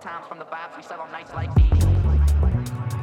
times from the vibes we sell on nights like these.